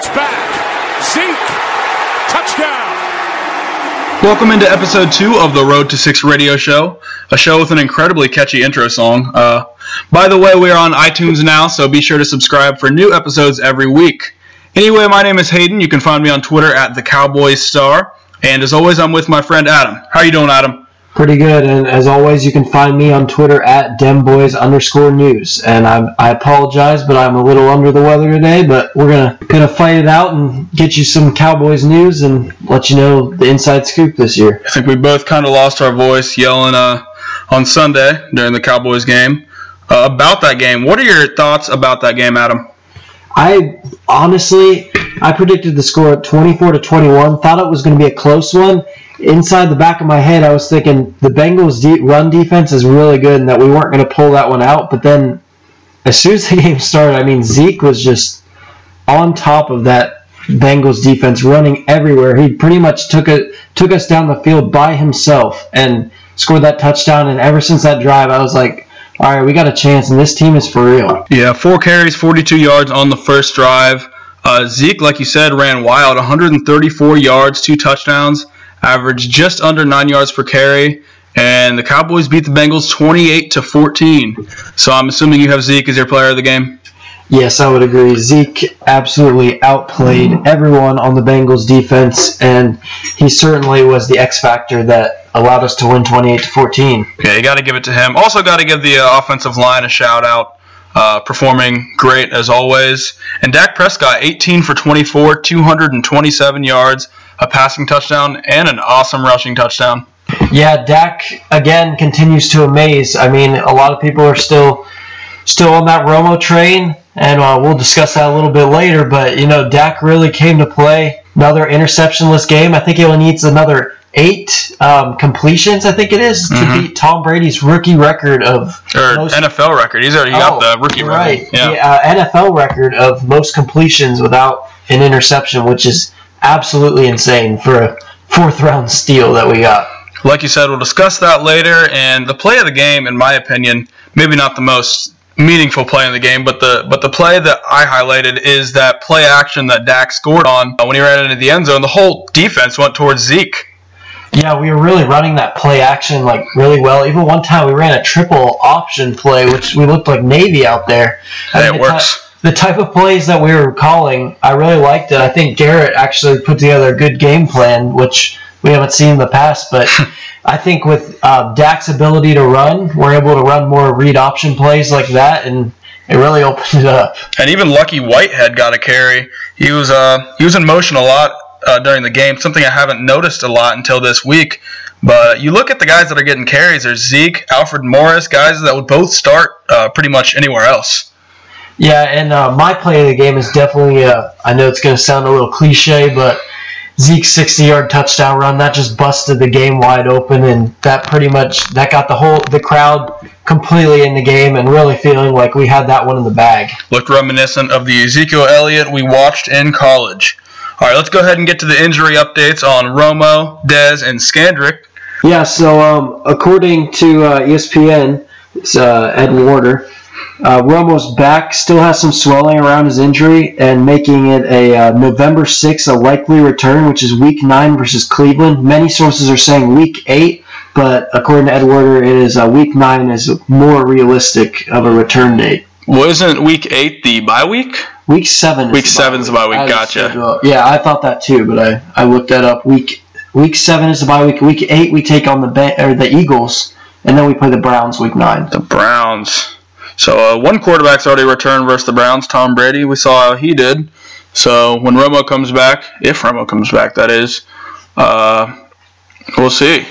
cuts back. Zeke. Touchdown. Welcome into episode two of the Road to Six radio show, a show with an incredibly catchy intro song. Uh, by the way, we are on iTunes now, so be sure to subscribe for new episodes every week. Anyway, my name is Hayden. You can find me on Twitter at the Cowboys Star, and as always, I'm with my friend Adam. How you doing, Adam? Pretty good, and as always, you can find me on Twitter at demboys underscore news. And I'm, I apologize, but I'm a little under the weather today. But we're gonna gonna fight it out and get you some Cowboys news and let you know the inside scoop this year. I think we both kind of lost our voice yelling uh, on Sunday during the Cowboys game uh, about that game. What are your thoughts about that game, Adam? I honestly, I predicted the score at 24 to 21. Thought it was going to be a close one. Inside the back of my head, I was thinking the Bengals' run defense is really good, and that we weren't going to pull that one out. But then, as soon as the game started, I mean Zeke was just on top of that Bengals defense, running everywhere. He pretty much took it took us down the field by himself and scored that touchdown. And ever since that drive, I was like, all right, we got a chance, and this team is for real. Yeah, four carries, 42 yards on the first drive. Uh, Zeke, like you said, ran wild, 134 yards, two touchdowns, averaged just under nine yards per carry. And the Cowboys beat the Bengals 28 to 14. So I'm assuming you have Zeke as your player of the game. Yes, I would agree. Zeke absolutely outplayed everyone on the Bengals defense, and he certainly was the X factor that allowed us to win 28 to 14. Yeah, you got to give it to him. Also, got to give the uh, offensive line a shout out. Uh, performing great as always. And Dak Prescott, 18 for 24, 227 yards, a passing touchdown, and an awesome rushing touchdown. Yeah, Dak again continues to amaze. I mean, a lot of people are still still on that Romo train, and uh, we'll discuss that a little bit later. But you know, Dak really came to play. Another interceptionless game. I think he only needs another eight um, completions. I think it is, to beat Tom Brady's rookie record of Or most- NFL record. He's already got the rookie right. record. Yeah. The, uh, NFL record of most completions without an interception, which is absolutely insane for a fourth round steal that we got. Like you said, we'll discuss that later. And the play of the game, in my opinion, maybe not the most meaningful play in the game, but the but the play that I highlighted is that play action that Dak scored on uh, when he ran into the end zone. The whole defense went towards Zeke. Yeah, we were really running that play action like really well. Even one time we ran a triple option play, which we looked like Navy out there. The works. ty- the type of plays that we were calling, I really liked it. I think Garrett actually put together a good game plan, which we haven't seen in the past. But I think with uh, Dak's ability to run, we're able to run more read option plays like that, and it really opened it up. And even Lucky Whitehead got a carry. He was uh he was in motion a lot uh, during the game. Something I haven't noticed a lot until this week. But you look at the guys that are getting carries. There's Zeke, Alfred Morris, guys that would both start uh, pretty much anywhere else. Yeah, and uh, my play of the game is definitely. Uh, I know it's going to sound a little cliche, but Zeke's 60-yard touchdown run that just busted the game wide open, and that pretty much that got the whole the crowd completely in the game and really feeling like we had that one in the bag. Looked reminiscent of the Ezekiel Elliott we watched in college. All right, let's go ahead and get to the injury updates on Romo, Dez, and Scandrick. Yeah, so um, according to uh, ESPN, uh, Ed Werder, uh, Romo's back still has some swelling around his injury and making it a uh, November 6th a likely return, which is Week 9 versus Cleveland. Many sources are saying Week 8, but according to Ed Werder, it is uh, Week 9 is more realistic of a return date. Wasn't Week Eight the bye week? Week 7 is Week the seven's the bye week, As gotcha. Yeah, I thought that too, but I, I looked that up. Week Week 7 is the bye week. Week 8 we take on the ba- or the Eagles, and then we play the Browns week 9. The Browns. So uh, one quarterback's already returned versus the Browns, Tom Brady. We saw how he did. So when Romo comes back, if Romo comes back, that is, uh, we'll see.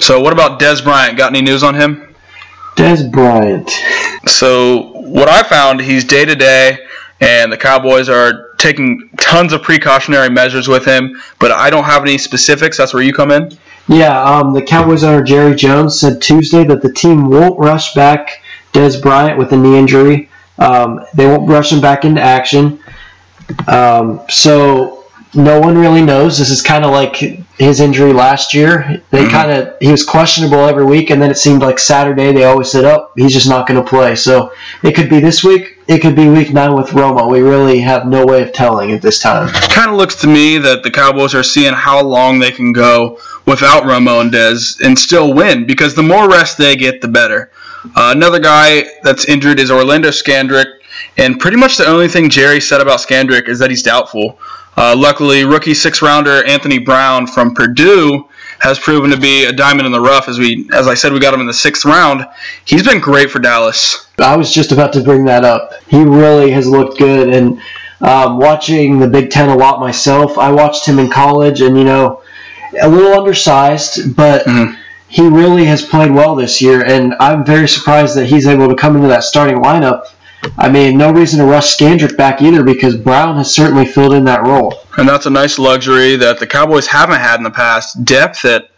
So what about Dez Bryant? Got any news on him? Dez Bryant. So what I found, he's day to day, and the Cowboys are taking tons of precautionary measures with him. But I don't have any specifics. That's where you come in. Yeah, um, the Cowboys owner Jerry Jones said Tuesday that the team won't rush back Dez Bryant with a knee injury. Um, they won't rush him back into action. Um, so no one really knows. This is kind of like his injury last year. They kind of he was questionable every week, and then it seemed like Saturday they always said, "Oh, he's just not going to play." So it could be this week. It could be week nine with Romo. We really have no way of telling at this time. Kind of looks to me that the Cowboys are seeing how long they can go without Romo and Dez and still win because the more rest they get, the better. Uh, another guy that's injured is Orlando Scandrick, and pretty much the only thing Jerry said about Scandrick is that he's doubtful. Uh, luckily, rookie six rounder Anthony Brown from Purdue has proven to be a diamond in the rough. As we, as I said, we got him in the sixth round. He's been great for Dallas. I was just about to bring that up. He really has looked good, and um, watching the Big Ten a lot myself. I watched him in college, and you know, a little undersized, but he really has played well this year, and I'm very surprised that he's able to come into that starting lineup. I mean, no reason to rush Scandrick back either because Brown has certainly filled in that role. and that's a nice luxury that the Cowboys haven't had in the past. Depth at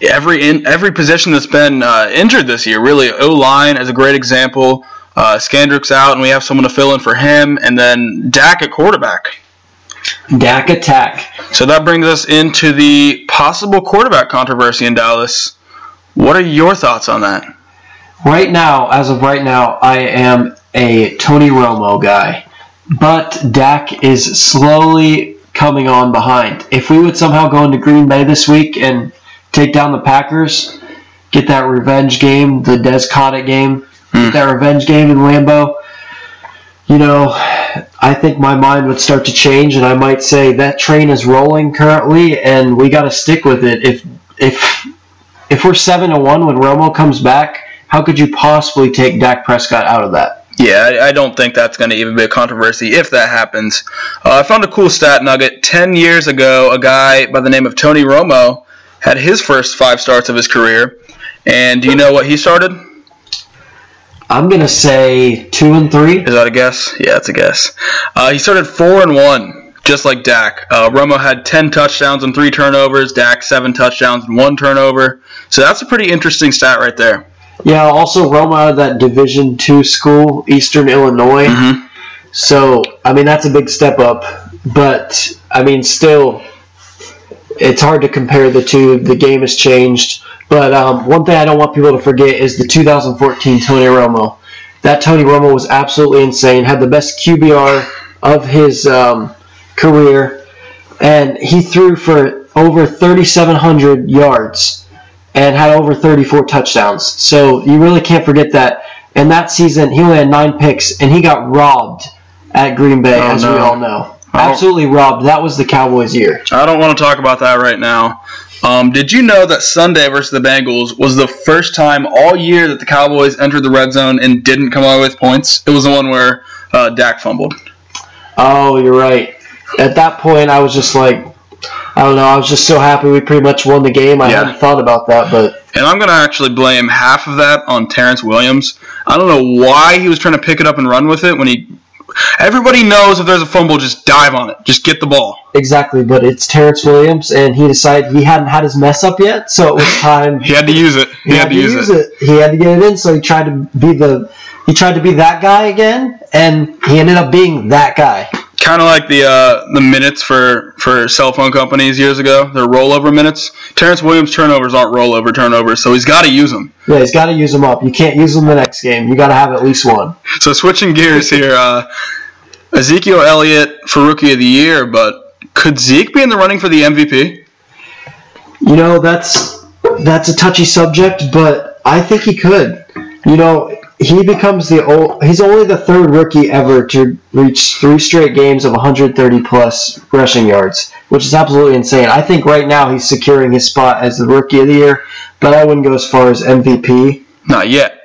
every in every position that's been uh, injured this year. Really, O line is a great example. Uh, Scandrick's out, and we have someone to fill in for him, and then Dak at quarterback. Dak attack. So that brings us into the possible quarterback controversy in Dallas. What are your thoughts on that? Right now, as of right now, I am a Tony Romo guy, but Dak is slowly coming on behind. If we would somehow go into Green Bay this week and take down the Packers, get that revenge game, the Dez Caught It game, get hmm. that revenge game in Lambeau, you know, I think my mind would start to change, and I might say that train is rolling currently, and we got to stick with it. If if if we're seven to one when Romo comes back, how could you possibly take Dak Prescott out of that? Yeah, I, I don't think that's going to even be a controversy if that happens. Uh, I found a cool stat nugget. Ten years ago, a guy by the name of Tony Romo had his first five starts of his career. And do you know what he started? I'm gonna say two and three. Is that a guess? Yeah, it's a guess. Uh, he started four and one, just like Dak. Uh, Romo had ten touchdowns and three turnovers. Dak seven touchdowns and one turnover. So that's a pretty interesting stat right there. Yeah. Also, of that Division two school, Eastern Illinois. Mhm. So I mean that's a big step up, but I mean still, it's hard to compare the two. The game has changed. But um, one thing I don't want people to forget is the 2014 Tony Romo. That Tony Romo was absolutely insane. Had the best QBR of his um, career, and he threw for over 3,700 yards and had over 34 touchdowns. So you really can't forget that. And that season, he only had nine picks, and he got robbed at Green Bay, Oh, as we all know. Absolutely robbed. That was the Cowboys' year. I don't want to talk about that right now. Um, did you know that Sunday versus the Bengals was the first time all year that the Cowboys entered the red zone and didn't come away with points? It was the one where uh, Dak fumbled. Oh, you're right. At that point, I was just like, I don't know. I was just so happy we pretty much won the game. I Yeah. hadn't thought about that, but And I'm going to actually blame half of that on Terrence Williams. I don't know why he was trying to pick it up and run with it when he. Everybody knows if there's a fumble, just dive on it. Just get the ball. exactly. But it's Terrence Williams, and he decided he hadn't had his mess up yet, so it was time. He had to use it. He, had, to use, it. He had to get it in, so he tried to be the he tried to be that guy again, and he ended up being that guy. Kind of like the uh, the minutes for, for cell phone companies years ago, their rollover minutes. Terrence Williams turnovers aren't rollover turnovers, so he's got to use them. Yeah, he's got to use them up. You can't use them the next game. You got to have at least one. So switching gears here, uh, Ezekiel Elliott for Rookie of the Year, but could Zeke be in the running for the MVP? You know, that's that's a touchy subject, but I think he could. You know, he becomes the old, he's only the third rookie ever to reach three straight games of 130 plus rushing yards, which is absolutely insane. I think right now he's securing his spot as the rookie of the year, but I wouldn't go as far as MVP. Not yet.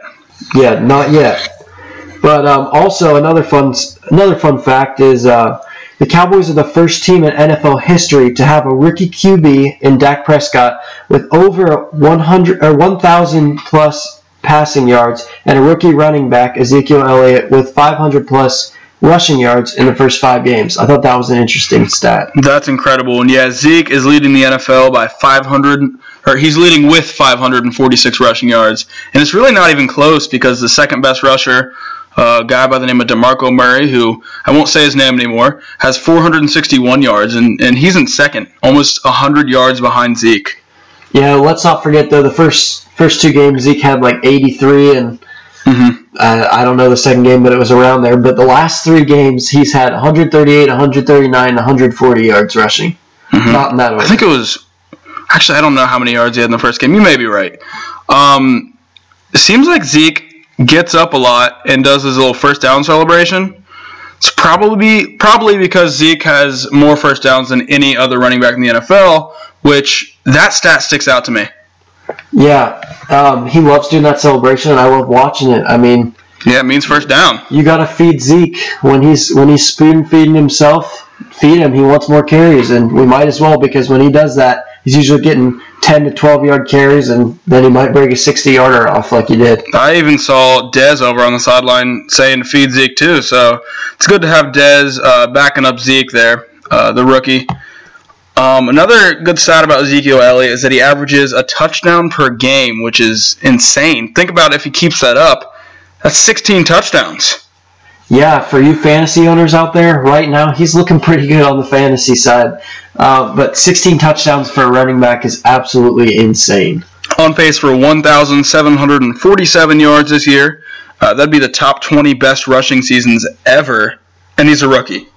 Yeah, not yet. But um, also another fun another fun fact is uh, the Cowboys are the first team in NFL history to have a rookie QB in Dak Prescott with over 100 or 1,000 plus passing yards, and a rookie running back Ezekiel Elliott with 500 plus rushing yards in the first five games. I thought that was an interesting stat. That's incredible. And yeah, Zeke is leading the NFL by 500, or he's leading with 546 rushing yards. And it's really not even close because the second best rusher A guy by the name of DeMarco Murray, who I won't say his name anymore, has 461 yards, and, and he's in second, almost 100 yards behind Zeke. Yeah, let's not forget though the first first two games Zeke had like 83 and Mm-hmm. uh, I don't know the second game, but it was around there. But the last three games he's had 138, 139, 140 yards rushing. Not in that order. Mm-hmm. I think it was. Actually, I don't know how many yards he had in the first game. You may be right. Um, it seems like Zeke gets up a lot and does his little first down celebration. It's probably probably because Zeke has more first downs than any other running back in the NFL, which that stat sticks out to me. Yeah, um, he loves doing that celebration, and I love watching it. I mean, Yeah, it means first down. you got to feed Zeke when he's when he's spoon feeding himself. Feed him. He wants more carries, and we might as well because when he does that, he's usually getting 10 to 12 yard carries, and then he might break a 60 yarder off like he did. I even saw Dez over on the sideline saying to feed Zeke too. So it's good to have Dez uh, backing up Zeke there, uh, the rookie. Um, another good stat about Ezekiel Elliott is that he averages a touchdown per game, which is insane. Think about if he keeps that up. That's 16 touchdowns. Yeah, for you fantasy owners out there, right now he's looking pretty good on the fantasy side. Uh, but 16 touchdowns for a running back is absolutely insane. On pace for 1,747 yards this year. Uh, that'd be the top 20 best rushing seasons ever. And he's a rookie.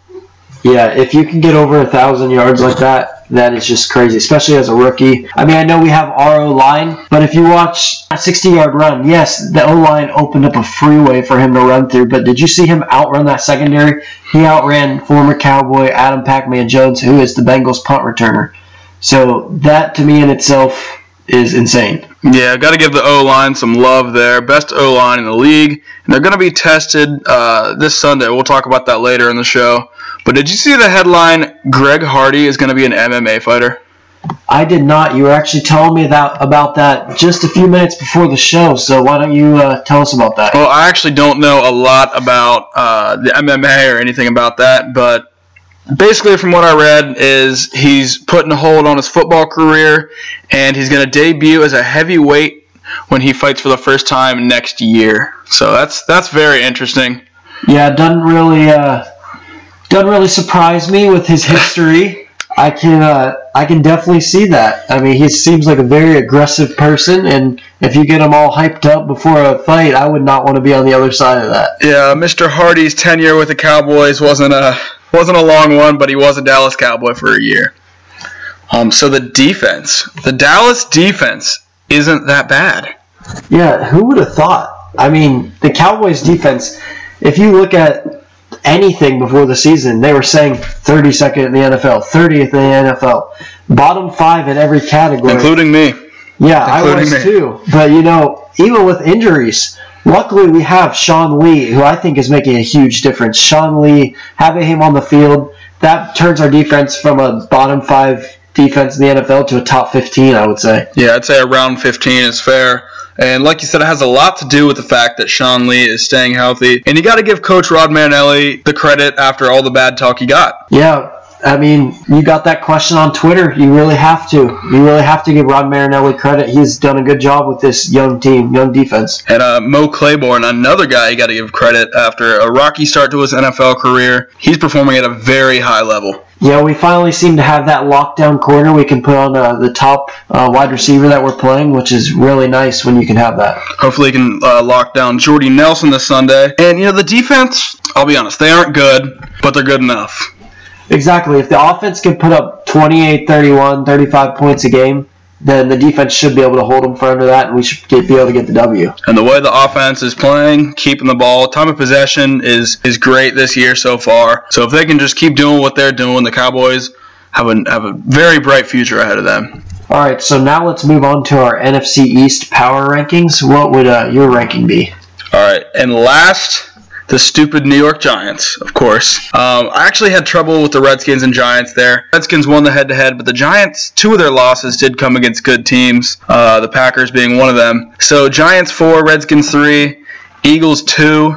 Yeah, if you can get over a thousand yards like that, that is just crazy, especially as a rookie. I mean, I know we have our O line, but if you watch a 60 yard run, yes, the O line opened up a freeway for him to run through, but did you see him outrun that secondary? He outran former Cowboy Adam Pac Man Jones, who is the Bengals punt returner. So that to me in itself is insane. Yeah, got to give the O line some love there. Best O line in the league, and they're going to be tested uh, this Sunday. We'll talk about that later in the show. But did you see the headline? Greg Hardy is going to be an MMA fighter. I did not. You were actually telling me that about that just a few minutes before the show. So why don't you uh, tell us about that? Well, I actually don't know a lot about uh, the MMA or anything about that, but basically, from what I read, is he's putting a hold on his football career, and he's going to debut as a heavyweight when he fights for the first time next year. So that's that's very interesting. Yeah, it doesn't really uh, doesn't really surprise me with his history. I can uh, I can definitely see that. I mean, he seems like a very aggressive person, and if you get him all hyped up before a fight, I would not want to be on the other side of that. Yeah, Mr. Hardy's tenure with the Cowboys wasn't a wasn't a long one, but he was a Dallas Cowboy for a year. Um, so the defense, the Dallas defense, isn't that bad. Yeah, who would have thought? I mean, the Cowboys defense, if you look at anything before the season, they were saying 32nd in the NFL, 30th in the NFL, bottom five in every category. including me. yeah, I was me. too. But, you know, even with injuries, luckily we have Sean Lee, who I think is making a huge difference. Sean Lee, having him on the field, that turns our defense from a bottom five defense in the NFL to a top 15, I would say. Yeah, I'd say around 15 is fair. And like you said, it has a lot to do with the fact that Sean Lee is staying healthy. And you got to give Coach Rod Marinelli the credit after all the bad talk he got. Yeah, I mean, you got that question on Twitter. You really have to. You really have to give Rod Marinelli credit. He's done a good job with this young team, young defense. And uh, Mo Claiborne, another guy you got to give credit after a rocky start to his NFL career. He's performing at a very high level. Yeah, we finally seem to have that lockdown corner we can put on uh, the top uh, wide receiver that we're playing, which is really nice when you can have that. Hopefully, he can uh, lock down Jordy Nelson this Sunday. And, you know, the defense, I'll be honest, they aren't good, but they're good enough. Exactly. If the offense can put up 28, 31, 35 points a game, then the defense should be able to hold them for under that, and we should get, be able to get the W. And the way the offense is playing, keeping the ball, time of possession is is great this year so far. So if they can just keep doing what they're doing, the Cowboys have a have a very bright future ahead of them. All right, so now let's move on to our NFC East power rankings. What would uh, your ranking be? All right, and last. The stupid New York Giants, of course. Um, I actually had trouble with the Redskins and Giants there. Redskins won the head-to-head, but the Giants, two of their losses did come against good teams. Uh, the Packers being one of them. So Giants four, Redskins three, Eagles two,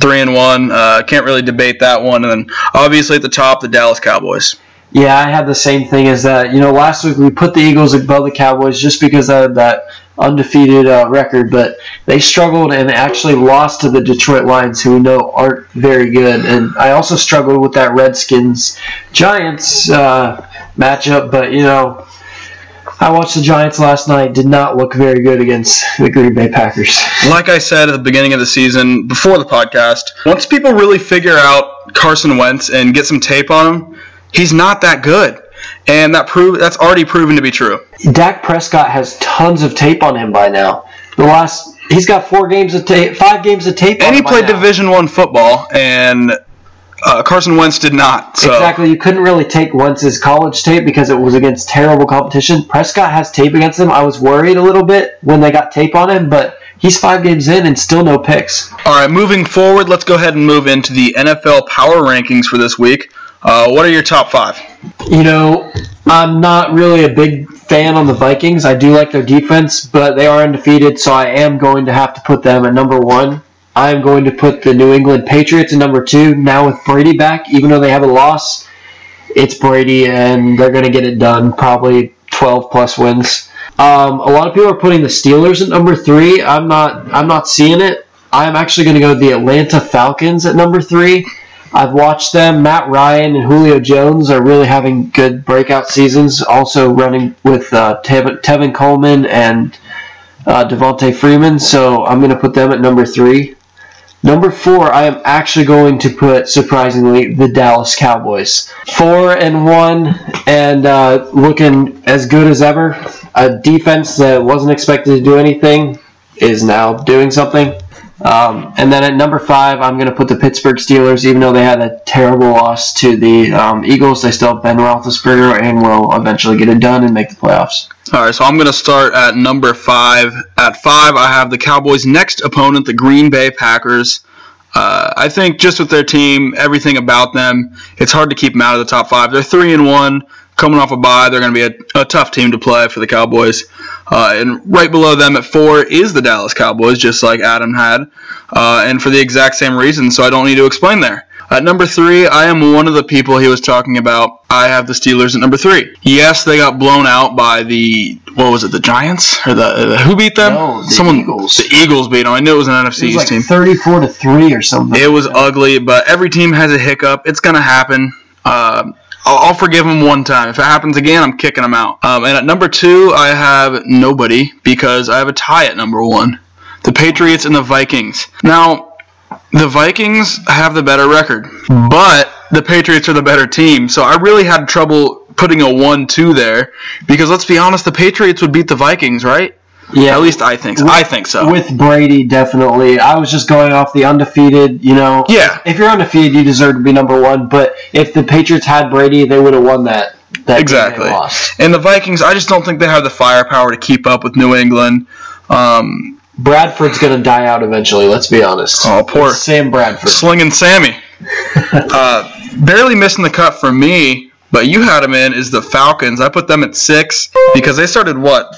three and one. Uh, can't really debate that one. And then obviously at the top, the Dallas Cowboys. Yeah, I had the same thing as that. You know, last week we put the Eagles above the Cowboys just because of that undefeated uh, record, but they struggled and actually lost to the Detroit Lions, who we know aren't very good. And I also struggled with that Redskins Giants uh, matchup, but you know, I watched the Giants last night. Did not look very good against the Green Bay Packers. Like I said at the beginning of the season, before the podcast, once people really figure out Carson Wentz and get some tape on him, he's not that good. And that prove that's already proven to be true. Dak Prescott has tons of tape on him by now. The last he's got four games of tape, five games of tape. And he played. Division One football, and uh, Carson Wentz did not. So Exactly. You couldn't really take Wentz's college tape because it was against terrible competition. Prescott has tape against him. I was worried a little bit when they got tape on him, but he's five games in and still no picks. All right, moving forward, let's go ahead and move into the NFL power rankings for this week. Uh, what are your top five? You know, I'm not really a big fan on the Vikings. I do like their defense, but they are undefeated, so I am going to have to put them at number one. I am going to put the New England Patriots at number two. Now with Brady back, even though they have a loss, it's Brady, and they're going to get it done. Probably 12 plus wins. Um, a lot of people are putting the Steelers at number three. I'm not. I'm not seeing it. I'm actually going to go the Atlanta Falcons at number three. I've watched them. Matt Ryan and Julio Jones are really having good breakout seasons. Also running with uh, Tevin, Coleman and uh, Devonta Freeman. So I'm going to put them at number three. Number four, I am actually going to put, surprisingly, the Dallas Cowboys. Four and one, and uh, looking as good as ever. A defense that wasn't expected to do anything is now doing something. Um, and then at number five, I'm going to put the Pittsburgh Steelers. Even though they had a terrible loss to the um, Eagles, they still have Ben Roethlisberger and will eventually get it done and make the playoffs. All right, so I'm going to start at number five. At five, I have the Cowboys' next opponent, the Green Bay Packers. Uh, I think just with their team, everything about them, it's hard to keep them out of the top five. They're three and one, coming off a bye. They're going to be a, a tough team to play for the Cowboys. Uh, and right below them at four is the Dallas Cowboys, just like Adam had, uh, and for the exact same reason. So I don't need to explain there. At number three, I am one of the people he was talking about. I have the Steelers at number three. Yes, they got blown out by the what was it, the Giants or the, the who beat them? No, the Someone. Eagles. The Eagles beat them. I knew it was an NFC It was like team. 34 to 3 or something. It was ugly, but every team has a hiccup. It's gonna happen. Um I'll, I'll forgive him one time. If it happens again, I'm kicking him out. Um, and at number two, I have nobody because I have a tie at number one. The Patriots and the Vikings. Now, the Vikings have the better record, but the Patriots are the better team. So I really had trouble putting a 1-2 there because let's be honest, the Patriots would beat the Vikings, right? Yeah, At least I think so. I think so. With Brady, definitely. I was just going off the undefeated, you know. Yeah. If you're undefeated, you deserve to be number one. But if the Patriots had Brady, they would have won that. that Exactly. lost. And the Vikings, I just don't think they have the firepower to keep up with New England. Um, Bradford's going to die out eventually, let's be honest. Oh, poor- Sam Bradford. slinging Sammy. uh, barely missing the cut for me, but you had them in is the Falcons. I put them at six because they started what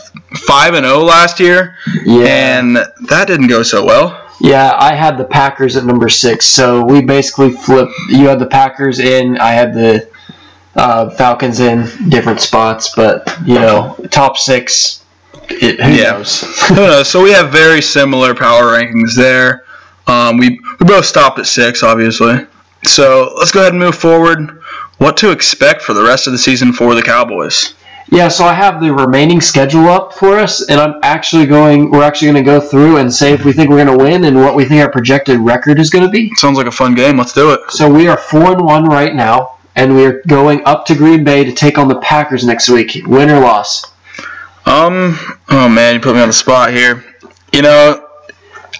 five and zero last year, Yeah. and that didn't go so well. Yeah, I had the Packers at number six, so we basically flipped. You had the Packers in, I had the uh, Falcons in different spots, but you know, top six. It, who Yeah. knows? Who knows? So we have very similar power rankings there. Um, we we both stopped at six, obviously. So let's go ahead and move forward. What to expect for the rest of the season for the Cowboys? Yeah, so I have the remaining schedule up for us, and I'm actually going. We're actually going to go through and say if we think we're going to win and what we think our projected record is going to be. Sounds like a fun game. Let's do it. So we are four and one right now, and we are going up to Green Bay to take on the Packers next week. Win or loss? Um, oh man, you put me on the spot here. You know,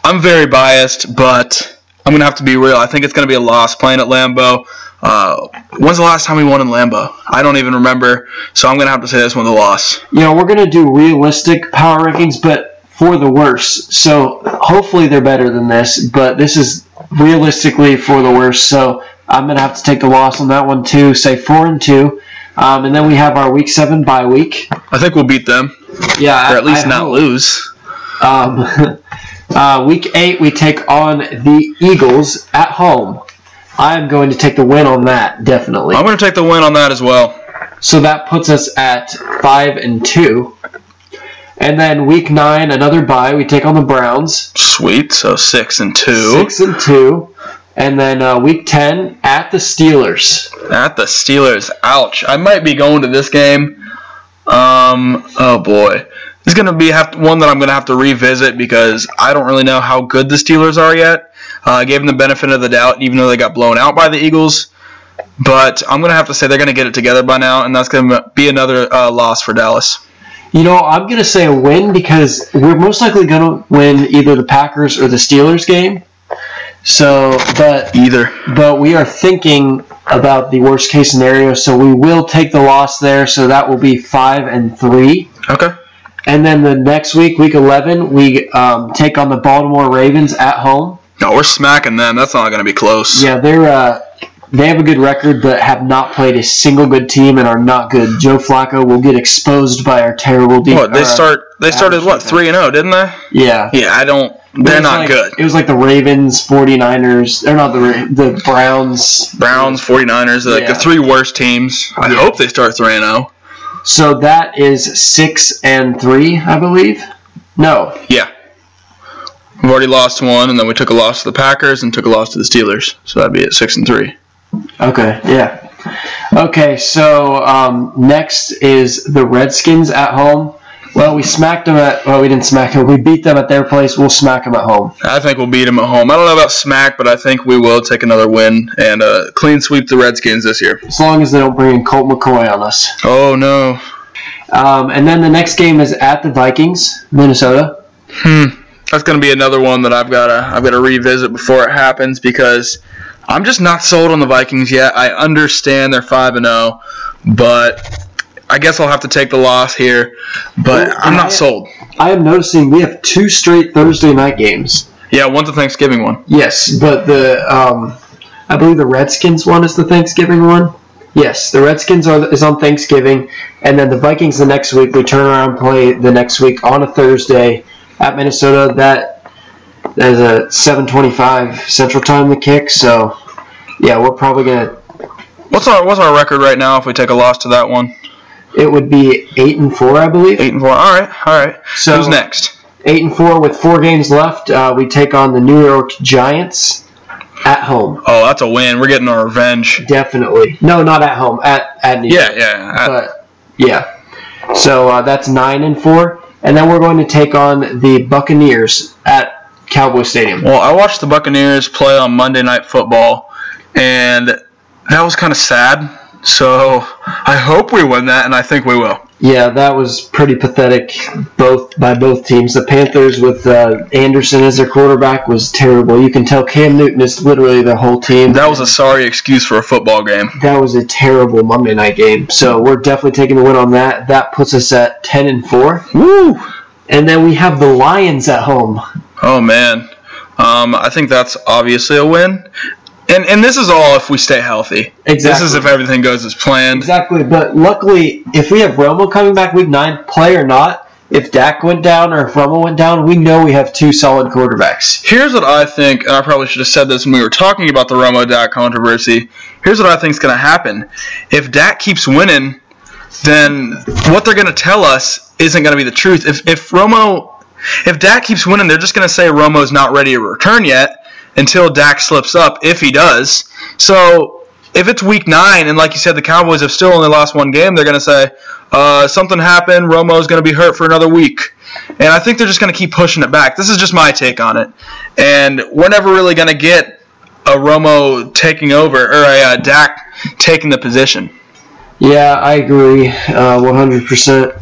I'm very biased, but I'm gonna have to be real. I think it's gonna be a loss playing at Lambeau. Uh, when's the last time we won in Lambeau? I don't even remember. So I'm gonna have to say this one's a loss. You know, we're going to do realistic power rankings, but for the worse. So hopefully they're better than this, but this is realistically for the worst. So I'm going to have to take the loss on that one too. Say four and two. Um, and then we have our week seven bye week. I think we'll beat them, Yeah, or at least I not hope. lose. Um, uh, week eight, we take on the Eagles at home. I'm going to take the win on that, definitely. I'm gonna take the win on that as well. So that puts us at five and two. And then week nine, another bye. We take on the Browns, Sweet. So six and two six and two. And then uh, week ten at the Steelers. at the Steelers. Ouch. I might be going to this game. Um. Oh boy. It's gonna be have one that I'm gonna have to revisit because I don't really know how good the Steelers are yet. Uh, I gave them the benefit of the doubt, even though they got blown out by the Eagles. But I'm gonna have to say they're gonna get it together by now, and that's gonna be another uh, loss for Dallas. You know, I'm going to say a win because we're most likely going to win either the Packers or the Steelers game. So, but Either. but we are thinking about the worst case scenario, so we will take the loss there. So that will be five and three. Okay. And then the next week, week 11, we um, take on the Baltimore Ravens at home. No, we're smacking them. That's not gonna be close. Yeah, they're uh, they have a good record, but have not played a single good team and are not good. Joe Flacco will get exposed by our terrible defense. What they start? They started what three and zero, didn't they? Yeah. Yeah, I don't. They're not like- good. It was like the Ravens, 49ers. They're not the the Browns. Browns, 49ers, like Yeah. the three worst teams. I Yeah. hope they start 3 and oh. 0. So that is six and three, I believe. No, Yeah. We've already lost one, and then we took a loss to the Packers and took a loss to the Steelers. So that'd be at 6 and 3. Okay, yeah. Okay, so um, next is the Redskins at home. Well, we smacked them at. Well, we didn't smack them. We beat them at their place. We'll smack them at home. I think we'll beat them at home. I don't know about smack, but I think we will take another win and uh, clean sweep the Redskins this year. As long as they don't bring in Colt McCoy on us. Oh, no. Um, and then the next game is at the Vikings, Minnesota. That's going to be another one that I've got to I've got to revisit before it happens because I'm just not sold on the Vikings yet. I understand they're 5 and 0, but I guess I'll have to take the loss here, but Well, I'm I- not sold. I am noticing we have two straight Thursday night games. Yeah, one's a Thanksgiving one. Yes, but the um, I believe the Redskins one is the Thanksgiving one. Yes, the Redskins are is on Thanksgiving, and then the Vikings the next week. We turn around and play the next week on a Thursday at Minnesota. That that is a seven twenty five Central Time to kick. So yeah, we're probably gonna. What's our what's our record right now if we take a loss to that one? It would be eight and four, I believe. Eight and four. All right, all right. So- Who's next? Eight and four with four games left. Uh, we take on the New York Giants at home. Oh, that's a win. We're getting our revenge. Definitely. No, not at home. At at New Yeah, York. yeah. I- but yeah. So uh, that's nine and four, and then we're going to take on the Buccaneers at Cowboy Stadium. well, I watched the Buccaneers play on Monday Night Football, and that was kind of sad. So I hope we win that, and I think we will. Yeah, that was pretty pathetic, both by both teams. The Panthers with uh, Anderson as their quarterback was terrible. You can tell Cam Newton is literally the whole team. That was a sorry excuse for a football game. that was a terrible Monday night game. So we're definitely taking the win on that. That puts us at ten and four, Woo! and then we have the Lions at home. Oh man, um, I think that's obviously a win. And and this is all if we stay healthy. This is if everything goes as planned. Exactly, but luckily, if we have Romo coming back week nine, play or not, if Dak went down or if Romo went down, we know we have two solid quarterbacks. Here's what I think, and I probably should have said this when we were talking about the Romo Dak controversy. Here's what I think is going to happen. If Dak keeps winning, then what they're going to tell us isn't going to be the truth. If, if Romo, if Dak keeps winning, they're just going to say Romo's not ready to return yet until Dak slips up, if he does. So if it's week nine, and like you said, the Cowboys have still only lost one game, they're going to say uh, something happened. Romo's going to be hurt for another week. And I think they're just going to keep pushing it back. This is just my take on it. And we're never really going to get a Romo taking over or a uh, Dak taking the position. Yeah, I agree, uh, 100%.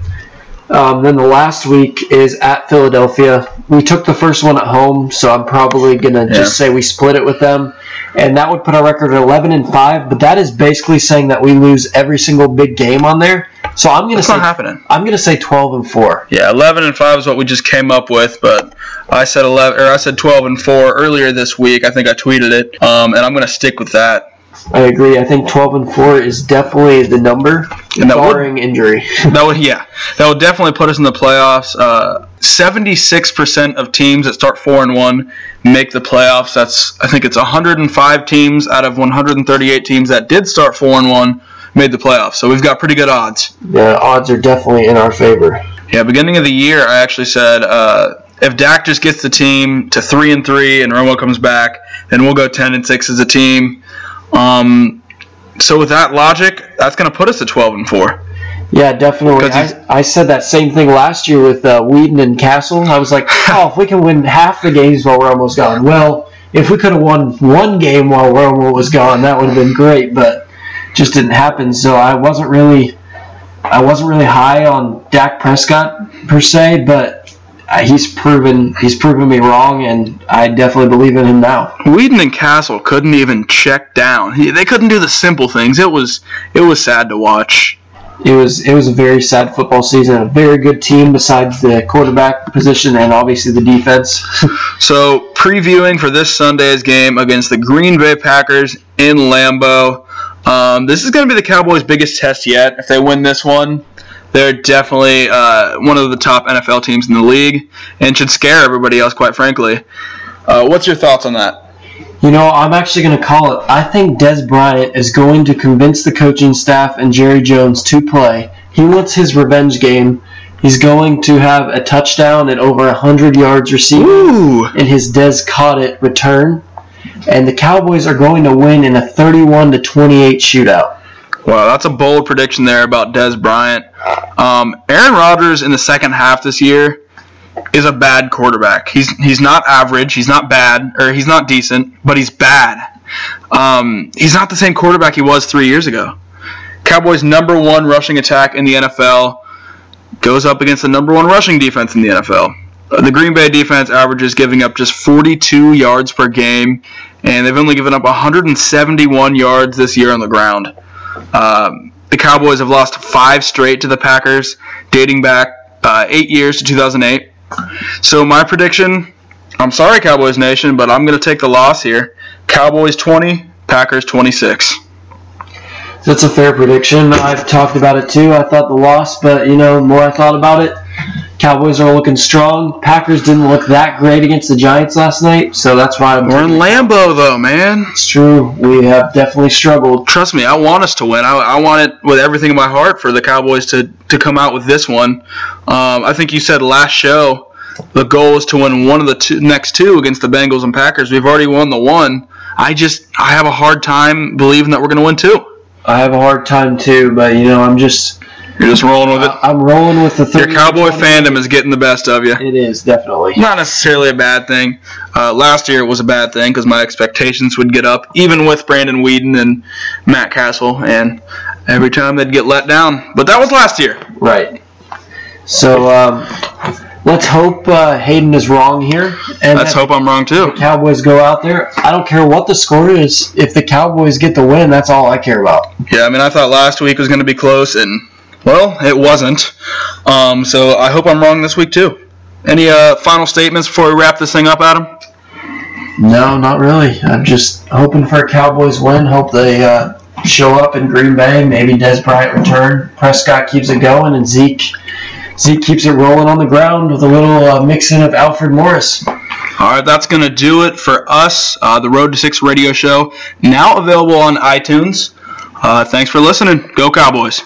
Um, then the last week is at Philadelphia. We took the first one at home, so I'm probably gonna Yeah. just say we split it with them, and that would put our record at 11 and five. But that is basically saying that we lose every single big game on there. So I'm gonna That's say not happening. I'm gonna say 12 and four. Yeah, 11 and 5 is what we just came up with, but I said 11 or I said 12 and 4 earlier this week. I think I tweeted it. Um, and I'm going to stick with that. I agree. I think 12 and 4 is definitely the number, And that would- barring injury. That would yeah, that would definitely put us in the playoffs. Uh, 76% of teams that start 4 and 1 make the playoffs. That's I think it's 105 teams out of 138 teams that did start 4 and 1 made the playoffs. So we've got pretty good odds. The odds are definitely in our favor. Yeah, beginning of the year, I actually said uh, if Dak just gets the team to three and three and Romo comes back, then we'll go ten and six as a team. Um, so with that logic, that's going to put us at twelve and four. Yeah, definitely. I, I said that same thing last year with uh, Weeden and Cassel. I was like, oh, if we can win half the games while we're almost gone. Well, if we could have won one game while Romo was gone, that would have been great, but just didn't happen. So I wasn't really, I wasn't really high on Dak Prescott per se, but uh, he's proven he's proven me wrong, and I definitely believe in him now. Weeden and Cassel couldn't even check down. He, they couldn't do the simple things. It was it was sad to watch. It was it was a very sad football season. A very good team besides the quarterback position and obviously the defense. So previewing for this Sunday's game against the Green Bay Packers in Lambeau. Um, this is going to be the Cowboys' biggest test yet. If they win this one, they're definitely uh, one of the top NFL teams in the league and should scare everybody else, quite frankly. Uh, what's your thoughts on that? You know, I'm actually going to call it. I think Dez Bryant is going to convince the coaching staff and Jerry Jones to play. He wants his revenge game. He's going to have a touchdown and over 100 yards receiving Ooh, in his Dez caught it return. And the Cowboys are going to win in a 31 to 28 shootout. Wow, that's a bold prediction there about Dez Bryant. Um, Aaron Rodgers in the second half this year is a bad quarterback. He's he's not average. He's not bad, or he's not decent, but he's bad. Um, he's not the same quarterback he was three years ago. Cowboys' number one rushing attack in the NFL goes up against the number one rushing defense in the NFL. Uh, The Green Bay defense averages giving up just 42 yards per game, and they've only given up 171 yards this year on the ground. Um, the Cowboys have lost five straight to the Packers, dating back uh, eight years to 2008. So my prediction, I'm sorry, Cowboys Nation, but I'm going to take the loss here. Cowboys 20, Packers 26. That's a fair prediction. I've talked about it too. I thought the loss, but you know, more I thought about it, Cowboys are looking strong. Packers didn't look that great against the Giants last night, so that's why I'm. We're in Lambeau, though, man. It's true. We have definitely struggled. Trust me, I want us to win. I, I want it with everything in my heart for the Cowboys to, to come out with this one. Um, I think you said last show the goal is to win one of the two, next two against the Bengals and Packers. We've already won the one. I just I have a hard time believing that we're going to win two. I have a hard time too, but you know, I'm just You're just rolling with it. I'm rolling with the. Your Cowboy fandom is getting the best of you. It is definitely. Not necessarily a bad thing. Uh, last year it was a bad thing because my expectations would get up, even with Brandon Weeden and Matt Cassel, and every time they'd get let down. But that was last year. Right. So um, let's hope uh, Hayden is wrong here, and Let's hope I'm wrong too. the Cowboys go out there. I don't care what the score is. If the Cowboys get the win, that's all I care about. Yeah, I mean, I thought last week was going to be close, and well, it wasn't. Um, so I hope I'm wrong this week too. Any uh, final statements before we wrap this thing up, Adam? No, not really. I'm just hoping for a Cowboys win. Hope they uh, show up in Green Bay. Maybe Dez Bryant return. Prescott keeps it going, and Zeke Zeke keeps it rolling on the ground with a little uh, mixing of Alfred Morris. All right, that's going to do it for us. Uh, the Road to Six radio show now available on iTunes. Uh, thanks for listening. Go Cowboys.